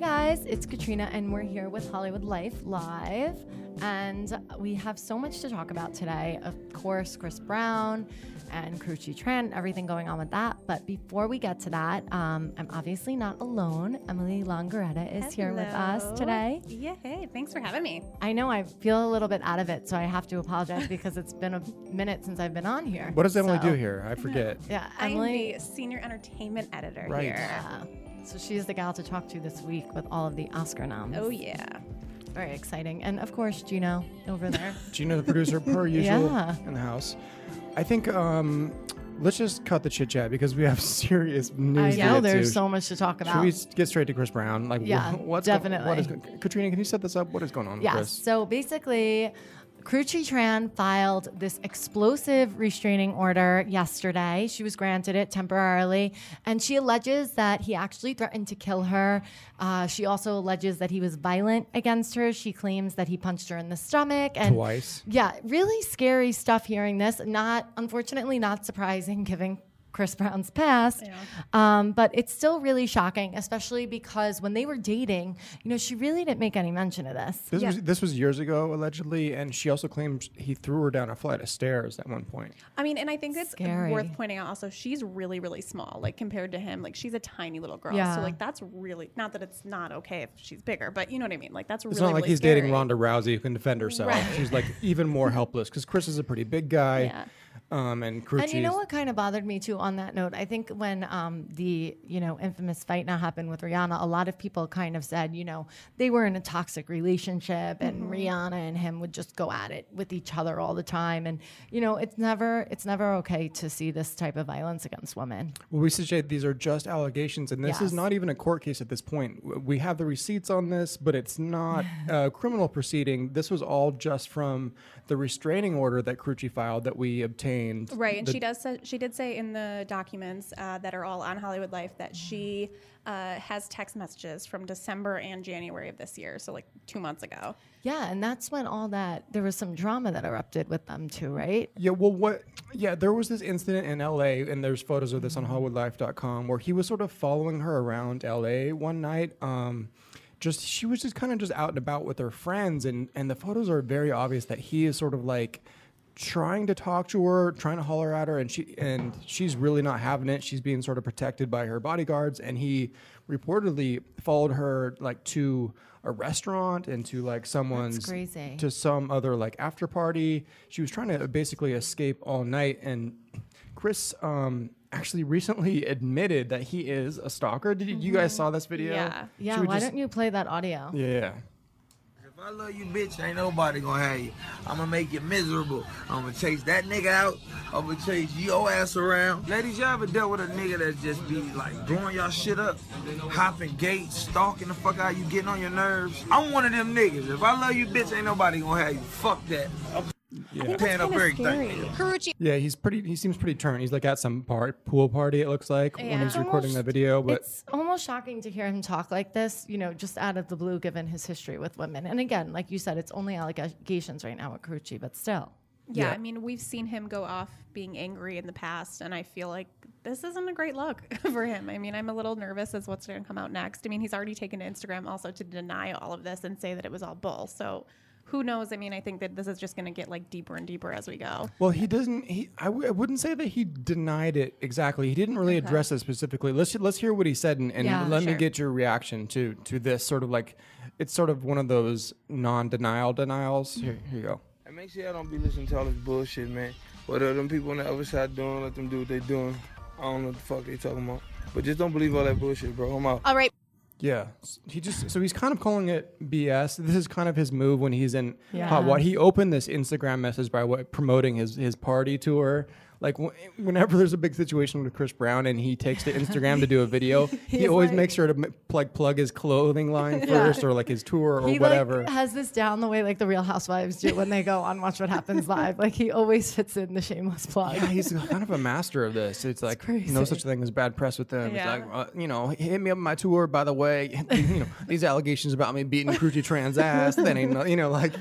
Hey guys, it's Katrina, and we're here with Hollywood Life Live. And we have so much to talk about today. Of course, Chris Brown and Karrueche Tran, everything going on with that. But before we get to that, um, I'm obviously not alone. Emily Longeretta is here with us today. Yeah, hey, thanks for having me. I know I feel a little bit out of it, so I have to apologize because it's been a minute since I've been on here. What does Emily So- do here? I forget. Yeah, I'm Emily. the senior entertainment editor Right. here. Yeah. So she's the gal to talk to this week with all of the Oscar noms. Oh yeah. Very exciting. And of course, Gino over there. Gina, the producer, per usual Yeah. in the house. I think um, let's just cut the chit chat because we have serious news. to know get there's to. so much to talk about. Should we get straight to Chris Brown? Like, wh- Yeah, what's go- what is definitely. go- Katrina? Can you set this up? What is going on with Yes. Chris? So basically, Karrueche Tran filed this explosive restraining order yesterday. She was granted it temporarily, and she alleges that he actually threatened to kill her. Uh, she also alleges that he was violent against her. She claims that he punched her in the stomach and Twice. Yeah, really scary stuff. Hearing this, not unfortunately not surprising given. Chris Brown's past, um, but it's still really shocking, especially because when they were dating, you know, she really didn't make any mention of this. This was this was years ago allegedly, and she also claims he threw her down a flight of stairs at one point. I mean, and I think it's Scary. worth pointing out also she's really, really small, like compared to him. Like she's a tiny little girl. Yeah. So like that's really not that it's not okay if she's bigger, but you know what I mean? Like that's really It's not like really he's scary. dating Ronda Rousey who can defend herself. Right. She's like even more helpless because Chris is a pretty big guy. Yeah. Um, and And you know what kind of bothered me too on that note? I think when um, the you know infamous fight now happened with Rihanna, a lot of people kind of said you know they were in a toxic relationship, and Mm-hmm. Rihanna and him would just go at it with each other all the time, and you know it's never it's never okay to see this type of violence against women. Well, we suggest these are just allegations, and this Yes. is not even a court case at this point. We have the receipts on this, but it's not a criminal proceeding. This was all just from the restraining order that Karrueche filed that we obtained. Right, and The- she does. She did say in the documents uh, that are all on Hollywood Life that she uh, has text messages from December and January of this year, so like two months ago. Yeah, and that's when all that there was some drama that erupted with them too, right? Yeah, well, what? Yeah, there was this incident in LA, and there's photos of this on HollywoodLife.com where he was sort of following her around LA one night. Um, just she was just kind of just out and about with her friends, and and the photos are very obvious that he is sort of like trying to talk to her, trying to holler at her, and she and she's really not having it. She's being sort of protected by her bodyguards, and he reportedly followed her like to a restaurant and to like someone's crazy. to some other like after party. She was trying to basically escape all night, and Chris um, actually recently admitted that he is a stalker. Did you, you guys saw this video? Yeah. Yeah, why just- don't you play that audio? Yeah. I love you, bitch, ain't nobody gonna have you. I'ma make you miserable. I'ma chase that nigga out. I'ma chase your ass around. Ladies, y'all ever dealt with a nigga that just be like blowing y'all shit up, hopping gates, stalking the fuck out you, getting on your nerves? I'm one of them niggas. If I love you, bitch, ain't nobody gonna have you. Fuck that. I'm Yeah. tearing up kinda everything. scary. Karrueche. Yeah, he's pretty. He seems pretty turned. He's like at some part, pool party. It looks like when he's It's recording almost- the video. But it's almost shocking to hear him talk like this, you know, just out of the blue, given his history with women. And again, like you said, it's only allegations right now with Karrueche, but still. Yeah, Yeah. I mean, we've seen him go off being angry in the past, and I feel like this isn't a great look for him. I mean, I'm a little nervous as what's going to come out next. I mean, he's already taken to Instagram also to deny all of this and say that it was all bull. So who knows? I mean, I think that this is just going to get like deeper and deeper as we go. well, he doesn't. He. I, w- I wouldn't say that he denied it exactly. He didn't really address it specifically. Let's let's hear what he said and, and Yeah, let me get your reaction to to this sort of like. It's sort of one of those non-denial denials. Here, here you go. And make sure y'all don't be listening to all this bullshit, man. What are them people on the other side doing? Let them do what they doing. I don't know what the fuck they talking about. But just don't believe all that bullshit, bro. I'm out. All right. Yeah, he just so he's kind of calling it BS. This is kind of his move when he's in Yeah. Hot What. He opened this Instagram message by what, promoting his his party tour. Like wh- whenever there's a big situation with Chris Brown and he takes to Instagram to do a video, he always like- makes sure to m- plug plug his clothing line first or like his tour or he whatever. like has this down the way like the Real Housewives do when they go on Watch What Happens Live. Like he always fits in the shameless plug. yeah, he's kind of a master of this. It's like no such thing as bad press with him. Yeah. It's like, uh, you know, hit me up on my tour. By the way, you know, these allegations about me beating Karrueche Trans ass. That ain't, no, you know, like.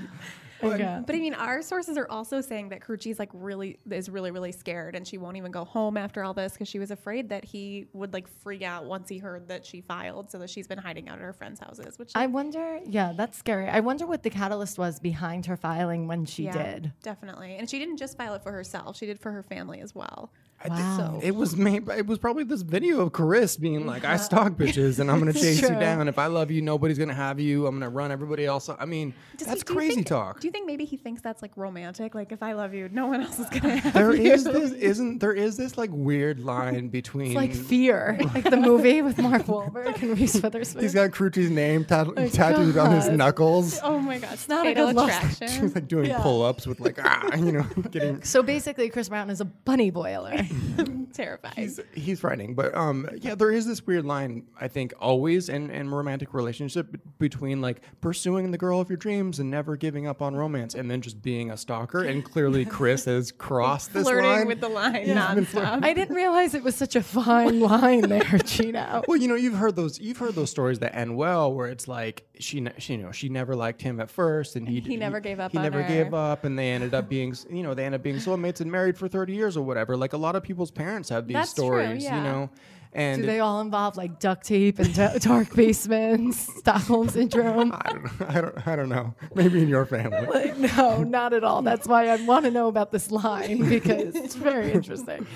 Yeah. But I mean, our sources are also saying that Karrueche's like really is really really scared, and she won't even go home after all this because she was afraid that he would like freak out once he heard that she filed, so that she's been hiding out at her friends' houses. Which I wonder, yeah, that's scary. I wonder what the catalyst was behind her filing when she yeah, did. definitely, and she didn't just file it for herself; she did for her family as well. I think Wow. It was made. It was probably this video of Chris being like, "I stalk bitches, and I'm gonna chase you down. If I love you, nobody's gonna have you. I'm gonna run everybody else." I mean, Does that's he- crazy think- talk. Do you think maybe he thinks that's like romantic? Like, if I love you, no one else is gonna have There you. is this, isn't there? Is this like weird line between It's like Fear, like the movie with Mark Wahlberg and Reese Witherspoon. He's got Karrueche's name tat- tattooed on his knuckles. Oh my god, it's not a fatal good love attraction. She's like doing pull-ups with like ah, you know, getting. so basically, Chris Brown is a bunny boiler. Terrifying. He's, he's frightening, but um, yeah, there is this weird line. I think always in in romantic relationship b- between like pursuing the girl of your dreams and never giving up on romance, and then just being a stalker. And clearly, Chris has crossed this Flirting line. with the line He's nonstop. I didn't realize it was such a fine line there, Gina. Well, you know, you've heard those. You've heard those stories that end well, where it's like she, she, you know, she never liked him at first, and he He never gave up He on never her. gave up, and they ended up being, you know, they ended up being soulmates and married for thirty years or whatever. Like a lot of people's parents have these That's true, stories, you know. And Do they all involve like duct tape and da- dark basements, Stockholm syndrome? I don't, I don't, I don't know. Maybe in your family. Like, no, not at all. That's why I want to know about this line because it's very interesting.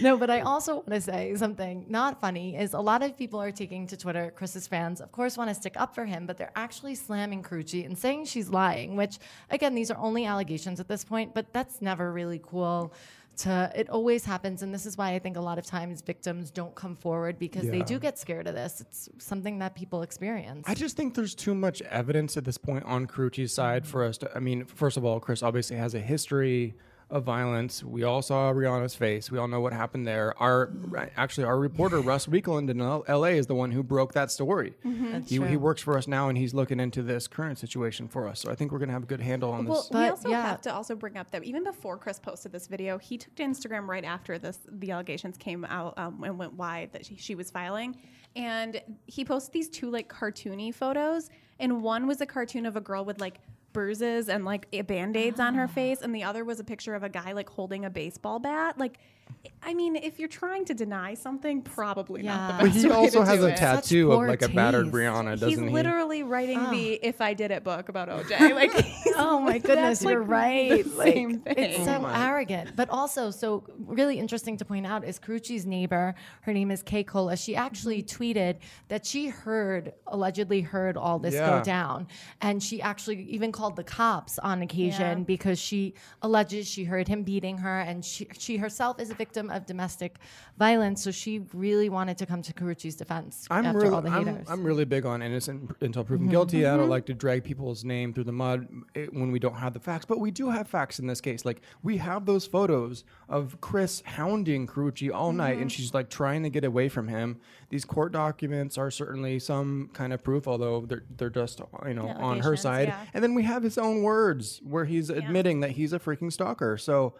No, but I also want to say something not funny is a lot of people are taking to Twitter, Chris's fans, of course, want to stick up for him, but they're actually slamming Karrueche and saying she's lying, which, again, these are only allegations at this point, but that's never really cool. To, it always happens, and this is why I think a lot of times victims don't come forward because they do get scared of this. It's something that people experience. I just think there's too much evidence at this point on Karrueche's side mm-hmm. for us to. I mean, first of all, Chris obviously has a history of violence. We all saw Rihanna's face. We all know what happened there. Our actually our reporter Russ Weekland in L- L.A. is the one who broke that story. That's He, he works for us now, and he's looking into this current situation for us. So I think we're gonna have a good handle on Well, this. we also yeah. have to also bring up that even before Chris posted this video, he took to Instagram right after this the allegations came out um, and went wide that she, she was filing, and he posted these two like cartoony photos, and one was a cartoon of a girl with like bruises and like eh, band aids on her face, and the other was a picture of a guy like holding a baseball bat. Like, I mean, if you're trying to deny something, probably not the best but he way also to has do a it. tattoo of poor like a battered taste. Rihanna, doesn't He's he? literally writing the "If I Did It" book about OJ. Like, Oh my goodness, that's, you're right. the Like, same thing. It's so Oh arrogant. But also, so really interesting to point out is Karrueche's neighbor, her name is Kay Cola. She actually mm-hmm. tweeted that she heard, allegedly heard all this Yeah. go down. And she actually even called the cops on occasion Yeah. because she alleges she heard him beating her and she, she herself is a victim of domestic violence. So she really wanted to come to Karrueche's defense I'm after really, all the I'm, haters. I'm really big on innocent until proven Mm-hmm. guilty. I don't like to drag people's name through the mud eh, when we don't have the facts, but we do have facts in this case. Like we have those photos of Chris hounding Karrueche all night, Mm-hmm. and she's like trying to get away from him. These court documents are certainly some kind of proof, although they're they're just you know on her side. yeah. And then we have his own words where he's admitting that he's a freaking stalker. So.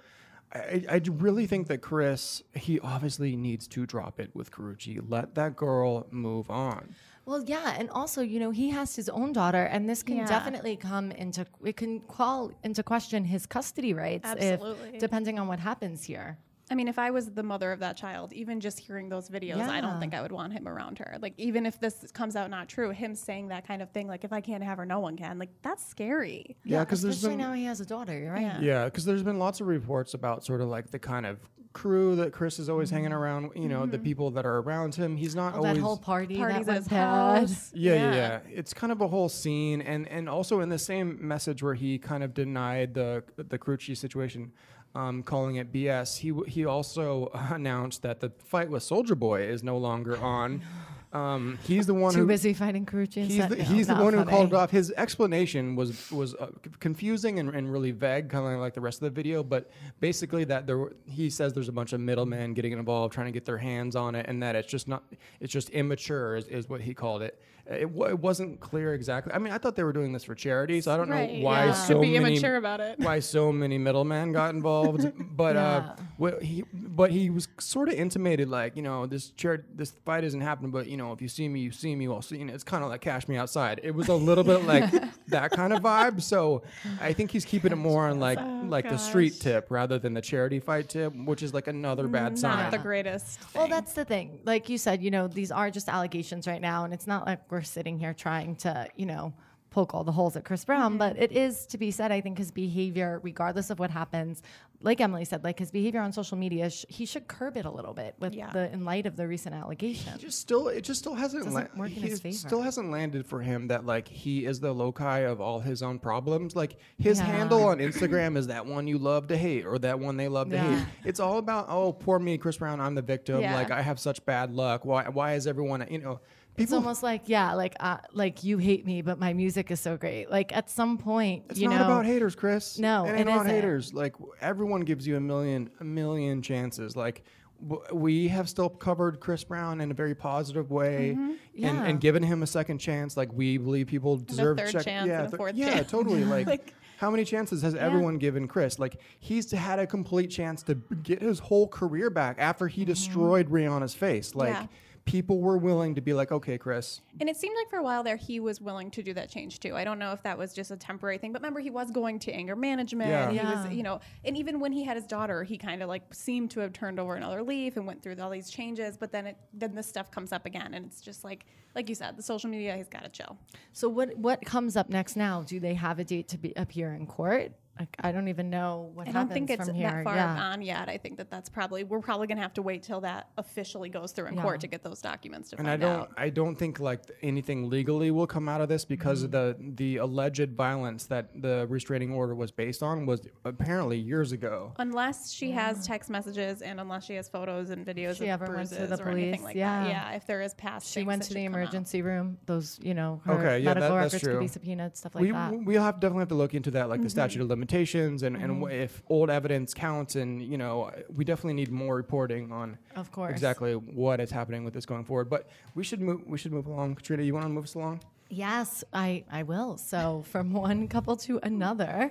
I, I really think that Chris, he obviously needs to drop it with Karrueche. Let that girl move on. Well, yeah, and also, you know, he has his own daughter, and this can Yeah. definitely come into it can call into question his custody rights, Absolutely. if depending on what happens here. I mean, if I was the mother of that child, even just hearing those videos, I don't think I would want him around her. Like, even if this comes out not true, him saying that kind of thing, like, if I can't have her, no one can. Like, that's scary. Yeah, because there's especially been now he has a daughter. Right. Yeah. yeah, because there's been lots of reports about sort of like the kind of crew that Chris is always hanging mm-hmm. around. You know, the mm-hmm. people that are around him. He's not Oh, always that whole party Parties that at went his bad. house. Yeah, yeah, yeah. It's kind of a whole scene, and and also in the same message where he kind of denied the the Karrueche situation, um, calling it BS. He he also announced that the fight with Soulja Boy is no longer on. Um, he's the one Too who busy fighting Karrueche He's set- the, no, the not one who called it off. His explanation was was uh, c- confusing and, and really vague, kind of like the rest of the video. But basically, that there were, he says there's a bunch of middlemen getting involved, trying to get their hands on it, and that it's just not it's just immature, is, is what he called it. It, wa- it wasn't clear exactly. I mean, I thought they were doing this for charity, so I don't Right, know why yeah. so be many immature about it. why so many middlemen got involved. But uh, Yeah. what he but he was sort of intimated like you know this chair this fight isn't happening, but you know if you see me, you see me. Well, so, you know it's kind of like cash me outside. It was a little bit like that kind of vibe. So I think he's keeping it more on like like the street tip rather than the charity fight tip, which is like another bad sign. Not the greatest. Well, that's the thing. Like you said, you know, these are just allegations right now, and it's not like we're sitting here trying to, you know, poke all the holes at Chris Brown. Mm-hmm. But it is to be said, I think his behavior, regardless of what happens, like Emily said, like his behavior on social media, sh- he should curb it a little bit with Yeah. the in light of the recent allegations. just still it just still hasn't Doesn't in his favor. still hasn't landed for him that like he is the loci of all his own problems like his Yeah. handle on instagram is that one you love to hate or that one they love to hate it's all about oh poor me chris brown i'm the victim Yeah. like i have such bad luck why why is everyone you know It's almost like yeah, like uh, like you hate me, but my music is so great. Like at some point, it's you not know, about haters chris No, it ain't it about isn't. haters like everyone gives you a million a million chances like w- we have still covered Chris Brown in a very positive way and, Yeah. and given him a second chance. Like we believe people deserve third check- chance yeah, and a fourth yeah, chance. totally. Like, Like- how many chances has everyone given Chris? Like he's had a complete chance to get his whole career back after he destroyed Rihanna's face. Like Yeah. People were willing to be like, okay, Chris, And it seemed like for a while there he was willing to do that change too. I don't know if that was just a temporary thing, but remember he was going to anger management. Yeah. He Yeah. was, you know, and even when he had his daughter, he kind of like seemed to have turned over another leaf and went through all these changes. But then it then this stuff comes up again, and it's just like like you said, the social media he's got to chill. So what what comes up next now? Do they have a date to be appear in court? Like, I don't even know what I don't think it's from here. that far yeah. on yet. I think that that's probably we're probably gonna have to wait till that officially goes through in Yeah. court to get those documents to and find I don't, out. I don't think like anything legally will come out of this because of the the alleged violence that the restraining order was based on was apparently years ago. Unless she has text messages and unless she has photos and videos She of ever went to the or anything police, like yeah. that. Yeah, if there is past She went that to the should come out. emergency room. Those, you know, her Okay, yeah, medical that- that's records could be true. subpoenaed, stuff like we that. Mm-hmm. we'll have definitely have to look into that, like the statute of limitations, and, and if old evidence counts, and you know, we definitely need more reporting on Of course. exactly what is happening with this going forward. But we should move. We should move along. Katrina, you want to move us along? Yes, I, I will. So from one couple to another.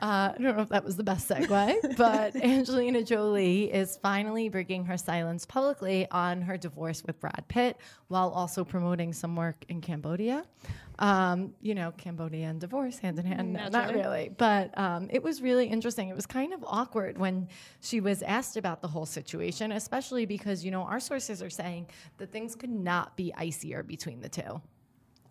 Uh, I don't know if that was the best segue, but Angelina Jolie is finally breaking her silence publicly on her divorce with Brad Pitt while also promoting some work in Cambodia. Um, you know, Cambodia and divorce hand in hand. No, not really. But um, it was really interesting. It was kind of awkward when she was asked about the whole situation, especially because, you know, our sources are saying that things could not be icier between the two.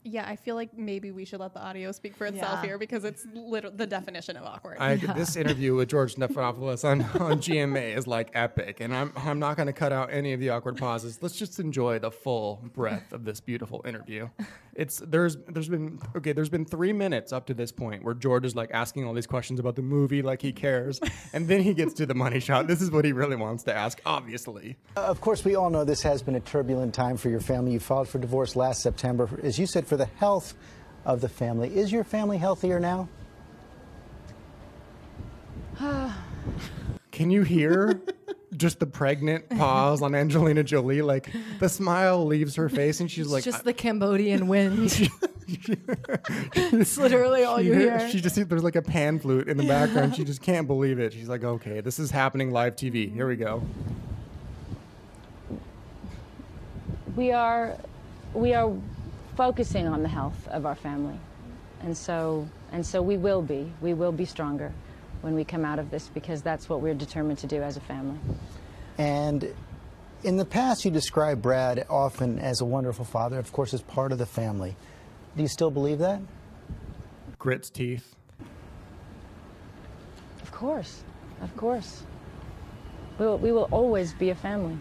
Yeah, I feel like maybe we should let the audio speak for itself Yeah. here because it's liter- the definition of awkward. I, This interview with George Stephanopoulos on, on GMA is like epic, and I'm I'm not going to cut out any of the awkward pauses. Let's just enjoy the full breadth of this beautiful interview. It's there's there's been okay there's been three minutes up to this point where George is like asking all these questions about the movie like he cares, and then he gets to the money shot. This is what he really wants to ask, obviously. Uh, of course, we all know this has been a turbulent time for your family. You filed for divorce last September, as you said, for the health of the family. Is your family healthier now? Can you hear just the pregnant pause on Angelina Jolie? Like the smile leaves her face, and she's It's like, just the Cambodian wind. it's literally all she you hear- hear. She just there's like a pan flute in the background. She just can't believe it. She's like, okay, this is happening live TV. Mm-hmm. Here we go. we are we are focusing on the health of our family and so and so we will be we will be stronger when we come out of this because that's what we're determined to do as a family And in the past, you described Brad often as a wonderful father, of course, as part of the family. Do you still believe that? Grits teeth. of course of course we will, we will always be a family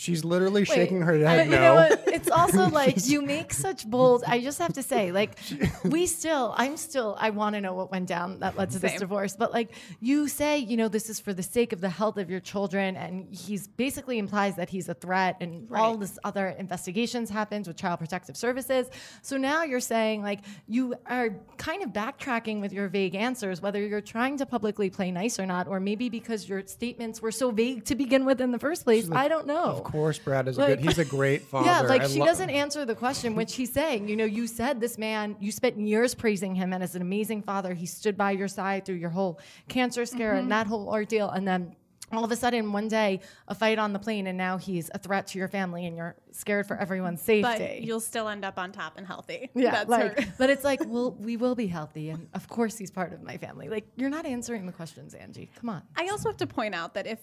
She's literally shaking Wait, her but head you no. know what? It's also like you make such bold. I just have to say, like, we still, I'm still, I want to know what went down that led to this divorce. But like, you say, you know, this is for the sake of the health of your children, and he's basically implies that he's a threat, and all this other investigations happens with Child Protective Services. So now you're saying like you are kind of backtracking with your vague answers, whether you're trying to publicly play nice or not, or maybe because your statements were so vague to begin with in the first place. I don't know. Of course, Brad is a Like- good. He's a great father. Yeah, like I she lo- doesn't answer the question, which he's saying. You know, you said this man, you spent years praising him and as an amazing father. He stood by your side through your whole cancer scare and mm-hmm. that whole ordeal. And then all of a sudden, one day, a fight on the plane, and now he's a threat to your family and you're scared for everyone's safety. But you'll still end up on top and healthy. yeah, That's like, her. but it's like, well, we will be healthy, and of course he's part of my family. Like, you're not answering the questions, Angie. Come on. I also have to point out that if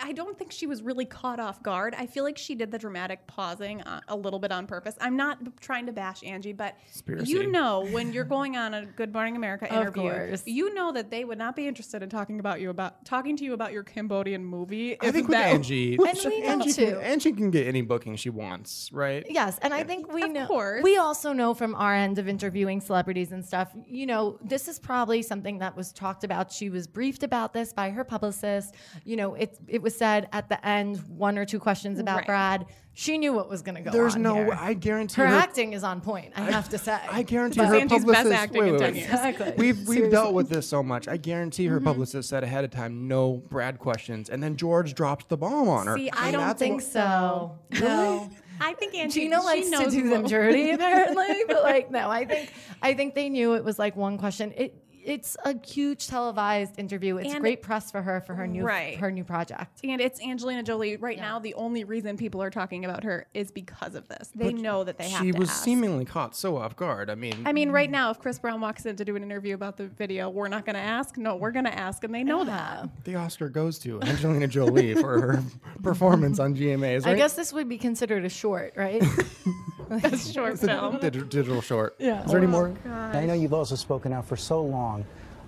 I don't think she was really caught off guard. I feel like she did the dramatic pausing uh, a little bit on purpose. I'm not trying to bash Angie, but Conspiracy. you know when you're going on a Good Morning America interview, you know that they would not be interested in talking about you about talking to you about your Cambodian movie. I think with that- Angie, And we know Angie, too. can, Angie can get any booking she wants, right? Yes, and I think we Of know. course. We also know from our end of interviewing celebrities and stuff. You know, this is probably something that was talked about. She was briefed about this by her publicist. You know, it it was said at the end one or two questions about Right. Brad. She knew what was going to go. There's on no. here. I guarantee her her. acting is on point. I have to say. I guarantee It's her Angie's best publicist. acting wait, in wait, 10 wait. years. Exactly. We've we've dealt with this so much. I guarantee her mm-hmm. publicist said ahead of time, no Brad questions, and then George drops the bomb on her. See, I And don't think what- so. No. I think Angie Gina she likes to do them what- dirty, apparently. but like, no, I think I think they knew it was like one question. It it's a huge televised interview. It's And- great press for her for her new Right. her new project. And it's Angelina Jolie right now. The only reason people are talking about her is because of this. They know that they have She to was ask. seemingly caught so off guard. I mean, I mean, right mm. now, if Chris Brown walks in to do an interview about the video, we're not going to ask. No, we're going to ask, and they know that. the Oscar goes to Angelina Jolie for her performance on GMAs. Right? I guess this would be considered a short, right? That's short film. Digital, digital short. Yeah. Is there any more? I know you've also spoken out for so long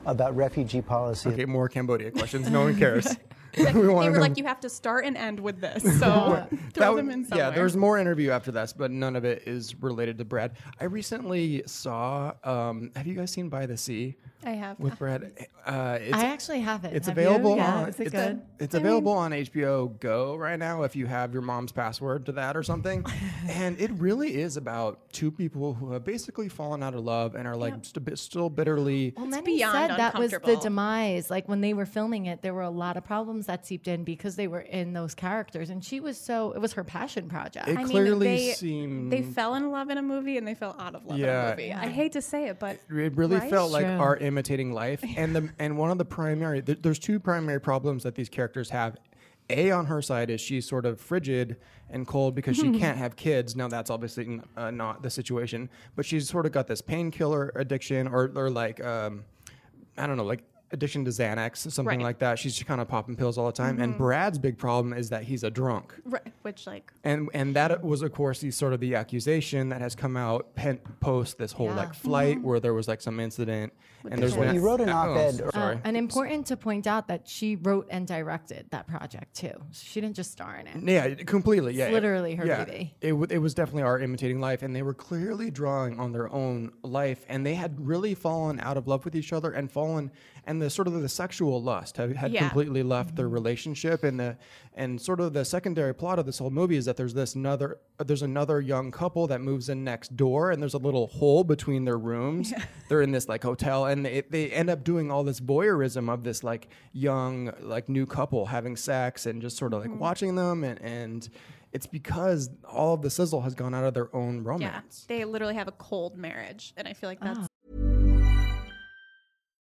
about refugee policy. Okay, more Cambodia questions. No one cares. we They were know. like, you have to start and end with this. So That throw would- them in somewhere. Yeah, there's more interview after this, but none of it is related to Brad. I recently saw. Um, have you guys seen By the Sea I have. with Brad? Uh, it's, I actually have it. it's Have you? available Yeah, on. is it it's, good? it's available on HBO Go right now if you have your mom's password to that or something. and it really is about two people who have basically fallen out of love and are like st- bit- still bitterly. Well, many beyond said that was the demise. Like when they were filming it, there were a lot of problems that seeped in because they were in those characters, and she was so. It was her passion project. It I mean, clearly they, seemed. They fell in love in a movie and they fell out of love Yeah. in a movie. I hate to say it, but it really Right? felt like True. art imitating life. And the and one of the primary th- there's two primary problems that these characters have. A on her side is she's sort of frigid and cold because she can't have kids. Now that's obviously n- uh, not the situation. But she's sort of got this painkiller addiction or, or like um, i don't know like addiction to xanax something Right. like that she's just kind of popping pills all the time and mm-hmm. brad's big problem is that he's a drunk right, which like and and that was of course the sort of the accusation that has come out pen, post this whole Yeah. like flight mm-hmm. where there was like some incident and there's Well, been you wrote an oh, op-ed- Uh, sorry uh, and important to point out that she wrote and directed that project too. She didn't just star in it. yeah completely yeah literally her yeah. baby. it, w- it was definitely art imitating life and they were clearly drawing on their own life and they had really fallen out of love with each other and fallen and the sort of the sexual lust had, had Yeah. completely left their mm-hmm. relationship and the and sort of the secondary plot of this whole movie is that there's this another there's another young couple that moves in next door and there's a little hole between their rooms. They're in this like hotel and they, they end up doing all this voyeurism of this like young like new couple having sex and just sort of like mm-hmm. watching them and and it's because all of the sizzle has gone out of their own romance. yeah, romance. They literally have a cold marriage, and I feel like that's ah.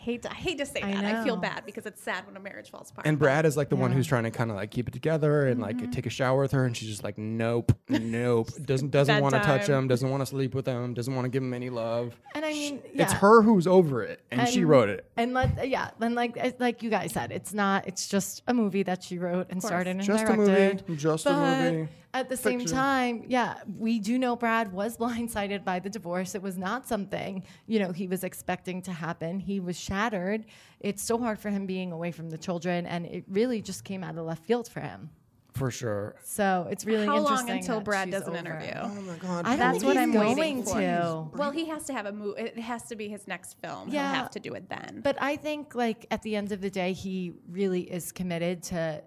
Hate to, I hate to say I that. I feel bad because it's sad when a marriage falls apart. And Brad is like the one who's trying to kind of like keep it together and Mm-hmm. like take a shower with her, and she's just like, nope, nope, doesn't doesn't want to touch him, doesn't want to sleep with him, doesn't want to give him any love. And I mean, It's yeah. her who's over it, and, she wrote it. And let yeah, and like it's like you guys said, it's not. It's just a movie that she wrote and started and Just a movie, directed. just a movie. At the same Fiction. time, yeah, we do know Brad was blindsided by the divorce. It was not something you know he was expecting to happen. He was shattered. It's so hard for him being away from the children, and it really just came out of left field for him. For sure. So it's really How long interesting until that Brad she's does an over interview? Oh my god. I That's what I'm waiting for. to. Well, he has to have a move. It has to be his next film. Yeah. He'll have to do it then. But I think like at the end of the day, he really is committed to,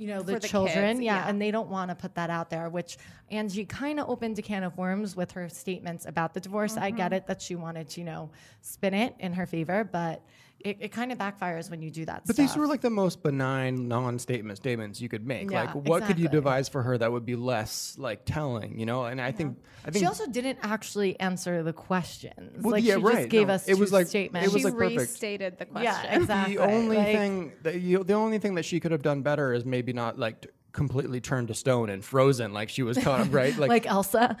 you know, the, the children. kids, yeah, yeah. and they don't want to put that out there, which Angie kind of opened a can of worms with her statements about the divorce. I Mm-hmm. get it that she wanted to, you know, spin it in her favor, but it, it kind of backfires when you do that. But stuff. these were like the most benign non-statement statements you could make. Yeah, like, what could you devise for her that would be less like telling? You know, and I think I think She also didn't actually answer the questions. Well, like yeah, she right, just gave no, us it was two like- it was she like perfect. restated the question. yeah, exactly. the only Like, thing that you, the only thing that she could have done better is maybe not like t- completely turned to stone and frozen like she was caught right like Elsa.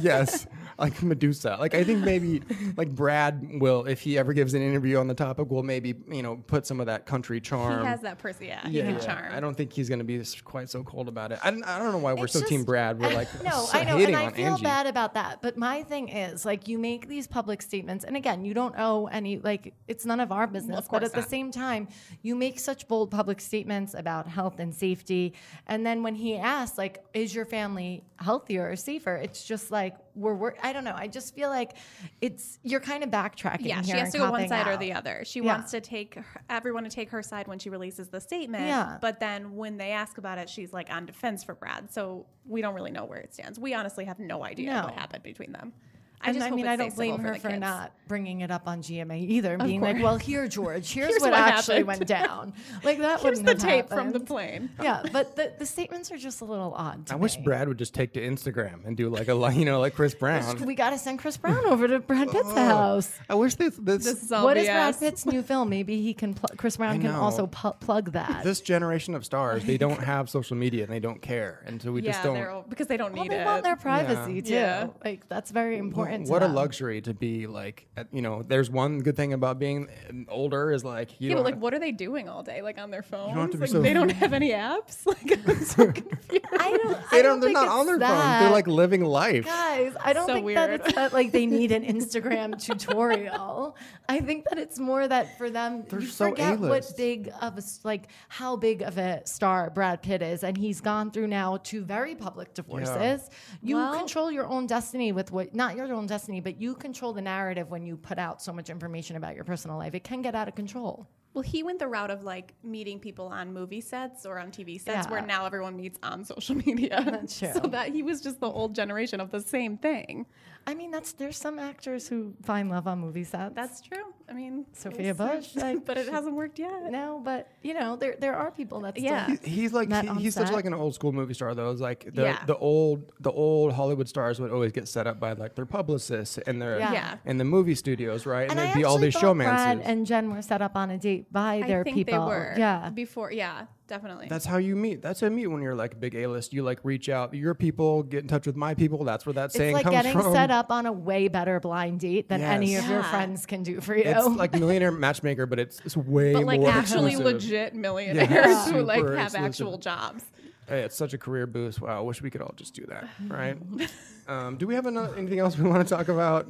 yes like medusa like i think maybe like brad will if he ever gives an interview on the topic will maybe you know put some of that country charm He has that person. Yeah, he yeah, can yeah. charm. I don't think he's going to be quite so cold about it. I, don't- I don't know why we're It's so team Brad. We're like no, so I know, hating and I feel Angie. bad about that. But my thing is, like, you make these public statements, and again, you don't owe any. Like, it's none of our business. but course at the same time, you make such bold public statements about health and safety, and then when he asks, like, "Is your family healthier or safer?" It's just like we're. we're I don't know. I just feel like it's you're kind of backtracking. yeah, she has to go one side or the other. She Yeah. wants to take her- everyone to take her side when she releases the statement. Yeah. But then when they ask about it, she's like on defense for Brad. So we don't really know where it stands. We honestly have no idea No. what happened between them. I And just I hope mean, it I don't blame her the for not bringing it up on GMA either, and being like, "Well, here, George, here's, Here's what, what actually went down." Like that Here's wouldn't the have tape from the plane. Yeah, but the, the statements are just a little odd. To I wish. Brad would just take to Instagram and do like a you know like Chris Brown. We got to send Chris Brown over to Brad Pitt's oh, house. I wish this this This is all What is BS. Brad Pitt's new film? Maybe he can. Pl- Chris Brown can also pu- plug that. this generation of stars they don't have social media and they don't care, and so we yeah, just don't. they're all, because they don't well, need they it. They want their privacy too. Yeah. Like that's very important. To what a luxury to be like you know there's one good thing about being um, older is like you yeah, but like, what are they doing all day? Like on their phones? have to be like, so- they don't have any apps. Like, I'm so confused. I don't. they I don't, they're not on their phones that. they're like living life Guys, I don't So think that it's that like they need an Instagram tutorial. I think that it's more that for them, They're you so forget what A-list. big of a, like how big of a star Brad Pitt is, and he's gone through now two very public divorces. You Well- control your own destiny with what not your own destiny, but you control the narrative when you put out so much information about your personal life. It can get out of control. Well, he went the route of like meeting people on movie sets or on TV sets, where now everyone meets on social media. That's true. So that he was just the old generation of the same thing. I mean, that's there's some actors who find love on movie sets. That's true. I mean, Sophia. Bush, like, but it hasn't worked yet. no, but you know, there there are people that Yeah. He- he's like he- on he's such like an old school movie star though. It's like the Yeah. the old the old Hollywood stars would always get set up by like their publicists and their Yeah. Yeah. in the movie studios, right? And, and there'd be all these thought Brad and Jen were set up on a date by I their think people. they were. Yeah. Before, yeah, definitely. That's how you meet. That's how you meet when you're like a big A list. You like reach out. Your people get in touch with my people. That's where that It's saying like comes getting set up on a way better blind date than any Yes. of your friends can do for you. It's like millionaire matchmaker, but it's, it's way but like more actually exclusive. legit millionaires Yeah. who like have exclusive. actual jobs. Hey, it's such a career boost. Wow, I wish we could all just do that, right? um, do we have ano- anything else we want to talk about,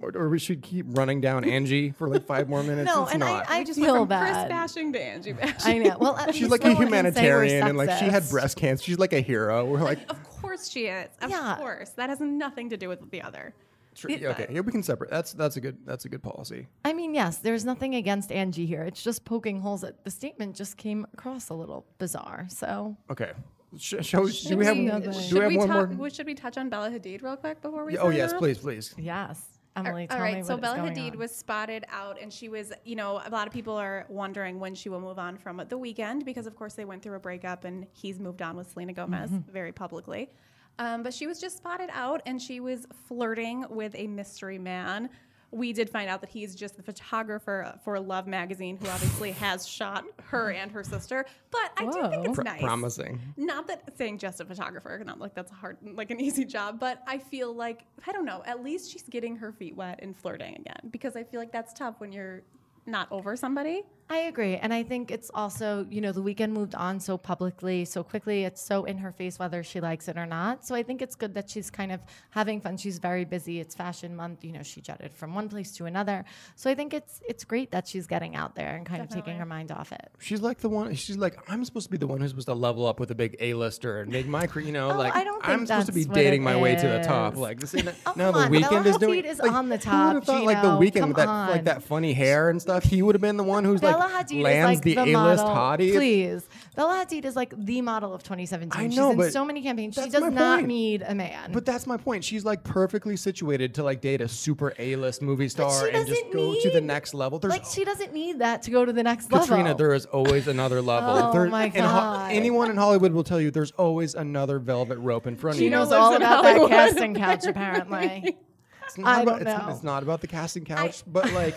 or, or we should keep running down Angie for like five more minutes? no, it's and not. I, I just feel went from Chris bashing to Angie bashing. I know. Well, at She's like no a one can say we're humanitarian, and like she had breast cancer. She's like a hero. We're like, Of course she is. Of Yeah. course. That has nothing to do with the other. tr- okay, yeah, we can separate. That's that's a good that's a good policy. I mean, yes, there's nothing against Angie here. It's just poking holes at the statement just came across a little bizarre. So Okay, Sh- shall we, do Should we have we- do we have we, one talk, more? should we touch on Bella Hadid real quick before we Yeah, oh yes, off? please, please. yes, Emily, tell All me right, what so is Bella going Hadid on. was spotted out, and she was, you know, a lot of people are wondering when she will move on from the Weeknd because, of course, they went through a breakup, and he's moved on with Selena Gomez Mm-hmm. very publicly. Um, but she was just spotted out, and she was flirting with a mystery man we did find out that he's just the photographer for Love magazine, who obviously has shot her and her sister. But I do think it's Pr- nice. promising. Not that saying just a photographer, not like that's a hard, like an easy job, but I feel like I don't know. At least she's getting her feet wet and flirting again because I feel like that's tough when you're not over somebody. I agree. And I think it's also, you know, the Weeknd moved on so publicly, so quickly. It's so in her face whether she likes it or not. So I think it's good that she's kind of having fun. She's very busy. It's fashion month. You know, she jetted from one place to another. So I think it's it's great that she's getting out there and kind of taking her mind off it. She's like the one. She's like, I'm supposed to be the one who's supposed to level up with a big A-lister and make my, career, you know, Oh, like I don't think I'm supposed to be dating it my way to the top. Like this ain't Oh, now the on, Weeknd Bella is doing. Hadid is like, on the top. who would've top, thought, like the Weeknd with that on. like that funny hair and stuff. He would have been the one who's Bella like Hadid lands is like the, the, A-list model. hottie. Please, Bella Hadid is like the model of 2017. I She's in but so many campaigns. She that's does my not point. need a man. But that's my point. She's like perfectly situated to like date a super A-list movie star and just doesn't go to the need- next level. There's like she doesn't need that to go to the next level. Katrina, level. there is always another level. Oh There- my in Ho- God. anyone in Hollywood will tell you there's always another velvet rope in front of she you. Gino knows lives all in about that Hollywood. casting couch, apparently. It's not I about, don't it's, know. it's not about the casting couch, but like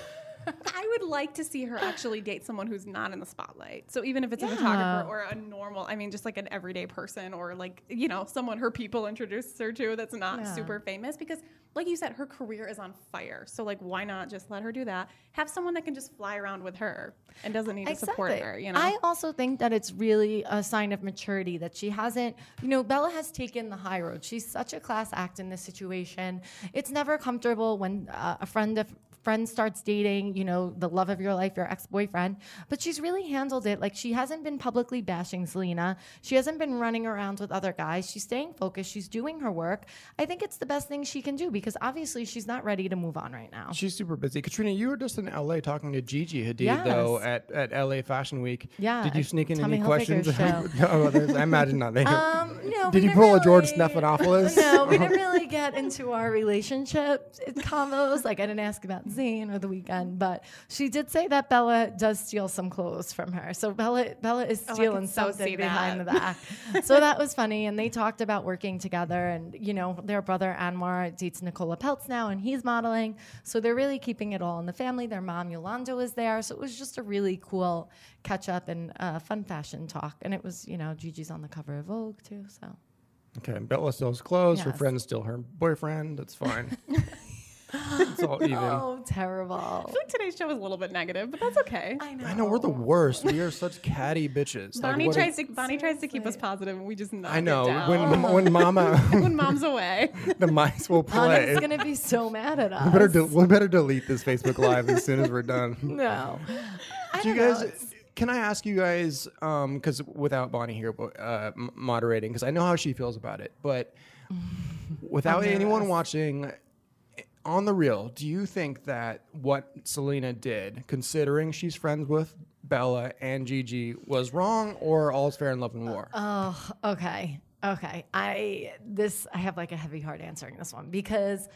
I would like to see her actually date someone who's not in the spotlight. So even if it's a photographer or a normal, I mean, just like an everyday person or like, you know, someone her people introduced her to that's not Yeah. super famous because like you said, her career is on fire. So like, why not just let her do that? Have someone that can just fly around with her and doesn't need to support her, you know? I also think that it's really a sign of maturity that she hasn't, you know, Bella has taken the high road. She's such a class act in this situation. It's never comfortable when uh, a friend of friend starts dating, you know, the love of your life, your ex-boyfriend, but she's really handled it. Like she hasn't been publicly bashing Selena. She hasn't been running around with other guys. She's staying focused. She's doing her work. I think it's the best thing she can do because obviously she's not ready to move on right now. she's super busy. Katrina, you were just in LA talking to Gigi Hadid though at, at LA Fashion Week. Yeah, Did you sneak in Tommy any Hilfiger's questions? no, I imagine not. Um, no, Did you pull a George really- Stephanopoulos? No, we didn't really get into our relationship combos. Like I didn't ask about Zayn or the Weeknd, but she did say that Bella does steal some clothes from her. So Bella Bella is Oh, stealing could so something see behind that. the back. so that was funny, and they talked about working together. And you know, their brother Anwar dates Nicola Peltz now, and he's modeling. So they're really keeping it all in the family. Their mom Yolanda was there, so it was just a really cool catch up and uh, fun fashion talk. And it was, you know, Gigi's on the cover of Vogue too. So. Okay, Bella still has clothes. Her Yes. friend's still her boyfriend. That's fine. it's all even. Oh, terrible. I feel like today's show is a little bit negative, but that's okay. I know. I know we're the worst. We are such catty bitches. Bonnie what tries is- to Bonnie tries to keep us positive, and we just knock I it know down. when when Mama when mom's away. the mice will play. Anna's gonna be so mad at us. We better de- we better delete this Facebook Live as soon as we're done. no. I Do you don't know, guys? Can I ask you guys? Because without Bonnie here uh, moderating, because I know how she feels about it, but without anyone watching, on the real, do you think that what Selena did, considering she's friends with Bella and Gigi, was wrong, or all's fair in love and war? Uh, oh, okay. Okay. I this I have like a heavy heart answering this one because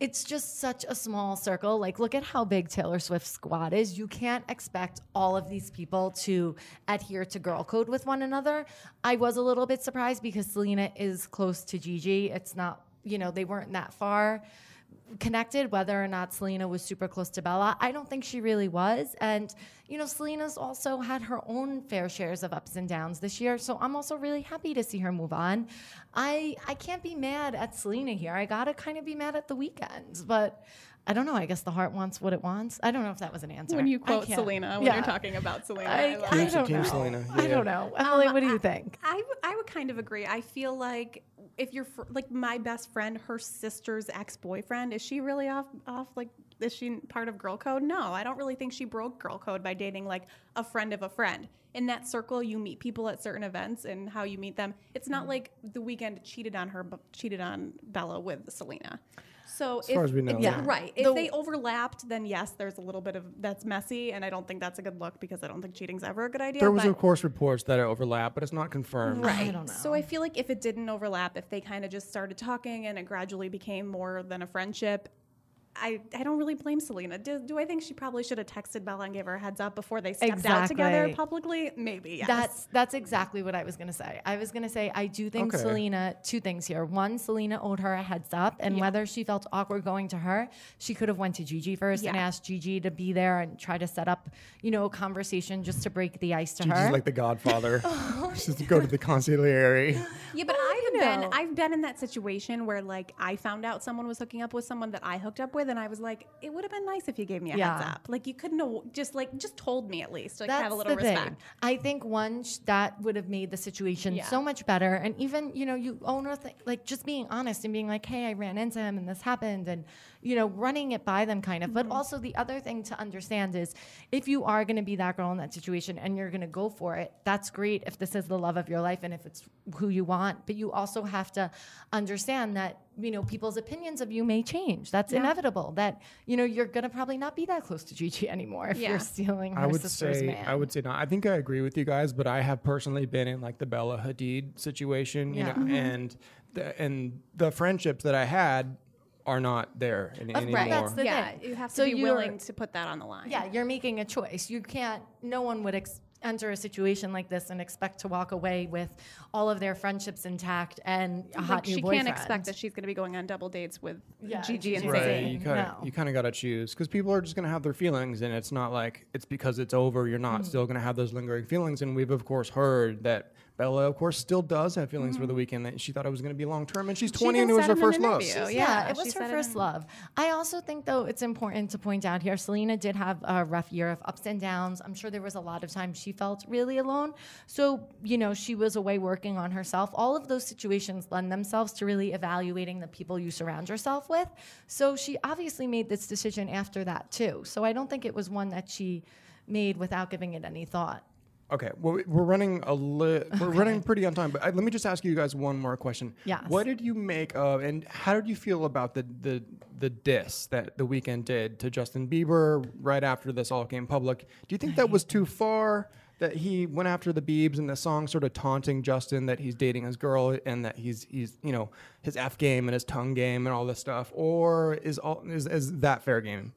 it's just such a small circle. Like look at how big Taylor Swift's squad is. You can't expect all of these people to adhere to girl code with one another. I was a little bit surprised because Selena is close to Gigi. It's not, you know, they weren't that far connected whether or not Selena was super close to Bella. I don't think she really was. And, you know, Selena's also had her own fair shares of ups and downs this year. So I'm also really happy to see her move on. I I can't be mad at Selena here. I gotta kind of be mad at the weekends. But I don't know. I guess the heart wants what it wants. I don't know if that was an answer. when you quote can't- Selena when Yeah. you're talking about Selena. I, love I it. Team- don't know. Selena, I don't know. Emily, um, what do you think? I, I would kind of agree. I feel like if you're fr- like my best friend, her sister's ex boyfriend, is she really off off like is she part of girl code? No, I don't really think she broke girl code by dating like a friend of a friend. In that circle, you meet people at certain events and how you meet them. It's not mm. like the Weeknd cheated on her, cheated on Bella with Selena. So, as far as we know, yeah, yeah. right. If The- they overlapped, then yes, there's a little bit of that's messy, and I don't think that's a good look because I don't think cheating's ever a good idea. there was, but- of course, reports that it overlapped, but it's not confirmed. Right. don't know. So I feel like if it didn't overlap, if they kind of just started talking and it gradually became more than a friendship, I, I don't really blame Selena. Do, do I think she probably should have texted Bella and gave her a heads up before they stepped out together publicly? Maybe. Yes. That's that's exactly what I was gonna say. I was gonna say I do think Okay. Selena two things here. One, Selena owed her a heads up, and whether she felt awkward going to her, she could have went to Gigi first and asked Gigi to be there and try to set up, you know, a conversation just to break the ice to her. Gigi's her. like the Godfather. Oh, just go to the consigliere. Yeah, but Well, I've you been know. I've been in that situation where like I found out someone was hooking up with someone that I hooked up with, and I was like, it would have been nice if you gave me a heads up. Like you couldn't have just like just told me at least, like That's have a little the thing. I think once that would have made the situation Yeah. so much better, and even you know you own a th- like just being honest and being like, hey, I ran into him and this happened, and you know running it by them kind of. But mm-hmm. also the other thing to understand is if you are going to be that girl in that situation and you're going to go for it, that's great if this is the love of your life and if it's who you want. But you also have to understand that you know people's opinions of you may change. That's inevitable. That you know you're going to probably not be that close to Gigi anymore if Yeah. you're stealing her I would sister's say man. I would say not. I think I agree with you guys, but I have personally been in like the Bella Hadid situation, you Yeah. know, mm-hmm. and the, and the friendships that I had are not there any, anymore. right. That's the yeah, thing. you have to So be willing to put that on the line. Yeah, you're making a choice. You can't. No one would ex- enter a situation like this and expect to walk away with all of their friendships intact and a hot Like, new she boyfriend. can't expect that she's going to be going on double dates with Yeah, Gigi and Gigi. Right, Zayn. you kind of No. you kind of got to choose because people are just going to have their feelings, and it's not like it's because it's over. You're Mm-hmm. not still going to have those lingering feelings, and we've of course heard that Bella, of course, still does have feelings for the mm. Weeknd. That she thought it was going to be long term, and she's 20, and it was her first love. Yeah, yeah, it was her first love. I also think, though, it's important to point out here Selena did have a rough year of ups and downs. I'm sure there was a lot of times she felt really alone. So, you know, she was away working on herself. All of those situations lend themselves to really evaluating the people you surround yourself with. So, she obviously made this decision after that, too. So, I don't think it was one that she made without giving it any thought. Okay, well, we- we're running a li- we're running pretty on time, but I, let me just ask you guys one more question. Yes. What did you make of, and how did you feel about the the the diss that the Weeknd did to Justin Bieber right after this all came public? Do you think that was too far? That he went after the Biebs and the song sort of taunting Justin that he's dating his girl and that he's he's you know his f game and his tongue game and all this stuff, or is all is, is that fair game?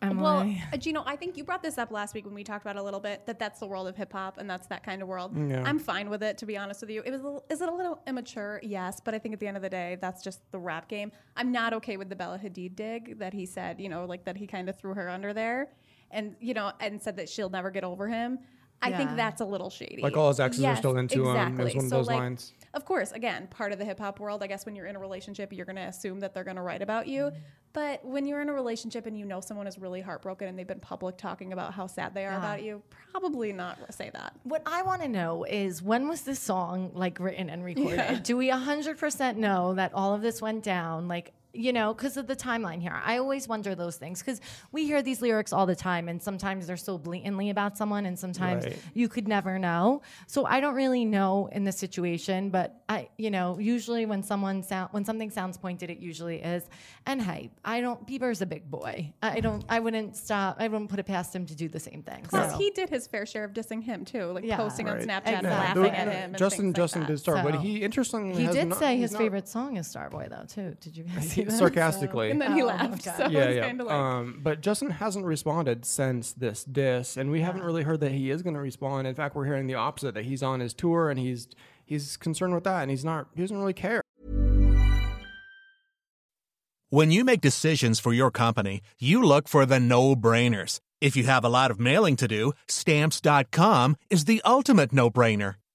Well, Emily? uh, Gino, I think you brought this up last week when we talked about a little bit that that's the world of hip hop and that's that kind of world. Yeah. I'm fine with it, to be honest with you. It was, a little- is it a little immature? Yes, but I think at the end of the day, that's just the rap game. I'm not okay with the Bella Hadid dig that he said, you know, like that he kind of threw her under there, and you know, and said that she'll never get over him. I think that's a little shady. Like all his exes are still into him. It was exactly. one of So, those like, lines. Of course, again, part of the hip hop world, I guess when you're in a relationship, you're going to assume that they're going to write about you. Mm-hmm. But when you're in a relationship and you know someone is really heartbroken and they've been public talking about how sad they are Yeah. about you, probably not say that. What I want to know is when was this song like written and recorded? Do we 100% know that all of this went down? Like, you know, because of the timeline here. I always wonder those things because we hear these lyrics all the time, and sometimes they're so blatantly about someone, and sometimes Right. you could never know. So I don't really know in this situation, but I, you know, usually when someone sound when something sounds pointed, it usually is. And hey, I don't. Bieber's a big boy. I don't. I wouldn't stop. I wouldn't put it past him to do the same thing. Plus, So- he did his fair share of dissing him too, like Yeah. posting on Right. Snapchat and Exactly. laughing The- at uh, him. Justin things Justin like did that. start, but he interestingly He has did not- say his not- favorite song is Starboy, though, too. Did you guys see that? sarcastically. And then he Oh, laughed. okay. So yeah, it's yeah. kind of like, um, but Justin hasn't responded since this diss, and we haven't really heard that he is going to respond. In fact, we're hearing the opposite that he's on his tour and he's he's concerned with that, and he's not. He doesn't really care. When you make decisions for your company, you look for the no-brainers. If you have a lot of mailing to do, stamps.com is the ultimate no-brainer.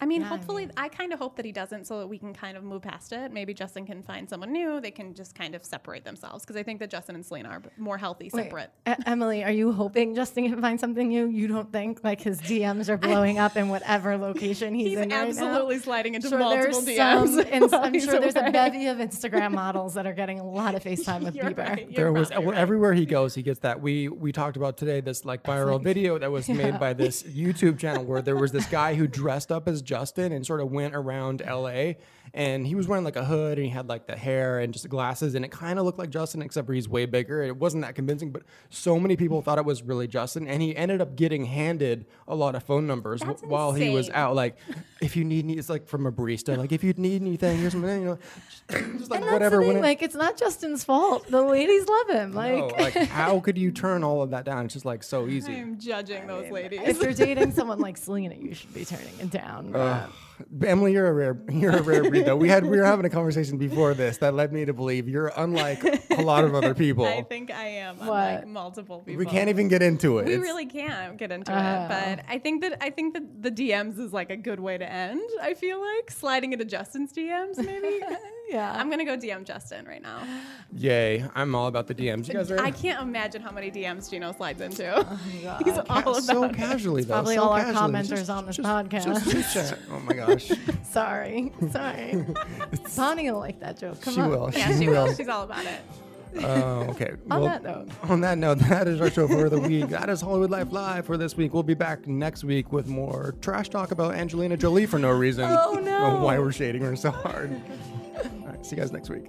I mean, Yeah, I hopefully, I, kind of hope that he doesn't, so that we can kind of move past it. Maybe Justin can find someone new. They can just kind of separate themselves because I think that Justin and Selena are more healthy separate. E- Emily, are you hoping Justin can find something new? You don't think like his DMs are blowing up in whatever location he's, He's in right now? absolutely sliding into Sure, multiple there's DMs. some, and I'm he's sure there's a bevy of Instagram models that are getting a lot of FaceTime with You're Bieber. right. There was right. everywhere he goes, he gets that. We we talked about today this like viral video that was made by this YouTube channel where there was this guy who dressed up as Justin and sort of went around LA. And he was wearing like a hood and he had like the hair and just the glasses. And it kind of looked like Justin, except for he's way bigger. It wasn't that convincing, but so many people thought it was really Justin. And he ended up getting handed a lot of phone numbers That's w- while he was out. Like, if you need, any- it's like from a barista, like, if you need anything, here's something, you know, just, just like And that's whatever. the thing, when it- like it's not Justin's fault. The ladies love him. Like, no, like, how could you turn all of that down? It's just like so easy. I'm judging those ladies. if you're dating someone like Selena, you should be turning it down. Ugh. Emily, you're a rare, you're a rare breed. Though we had, we were having a conversation before this that led me to believe you're unlike a lot of other people. I think I am. What? Unlike multiple people. we can't even get into it. We It's- really can't get into Oh. it, but I think that I think that the DMs is like a good way to end. I feel like sliding into Justin's DMs, maybe. yeah. I'm gonna go DM Justin right now. Yay! I'm all about the DMs. You guys are I can't imagine how many DMs Gino slides into. Oh He's all about so it. casually though. probably so all our commenters Just- on this just- podcast. just chit-chat. oh my gosh, sorry, sorry. Bonnie will like that joke. Come she on. will. Yeah, she will. She's all about it. Oh, okay. On Well, that note. on that note, that is our show for the week. That is Hollywood Life Live for this week. We'll be back next week with more trash talk about Angelina Jolie for no reason. Oh, no. Why we're shading her so hard. All right, see you guys next week.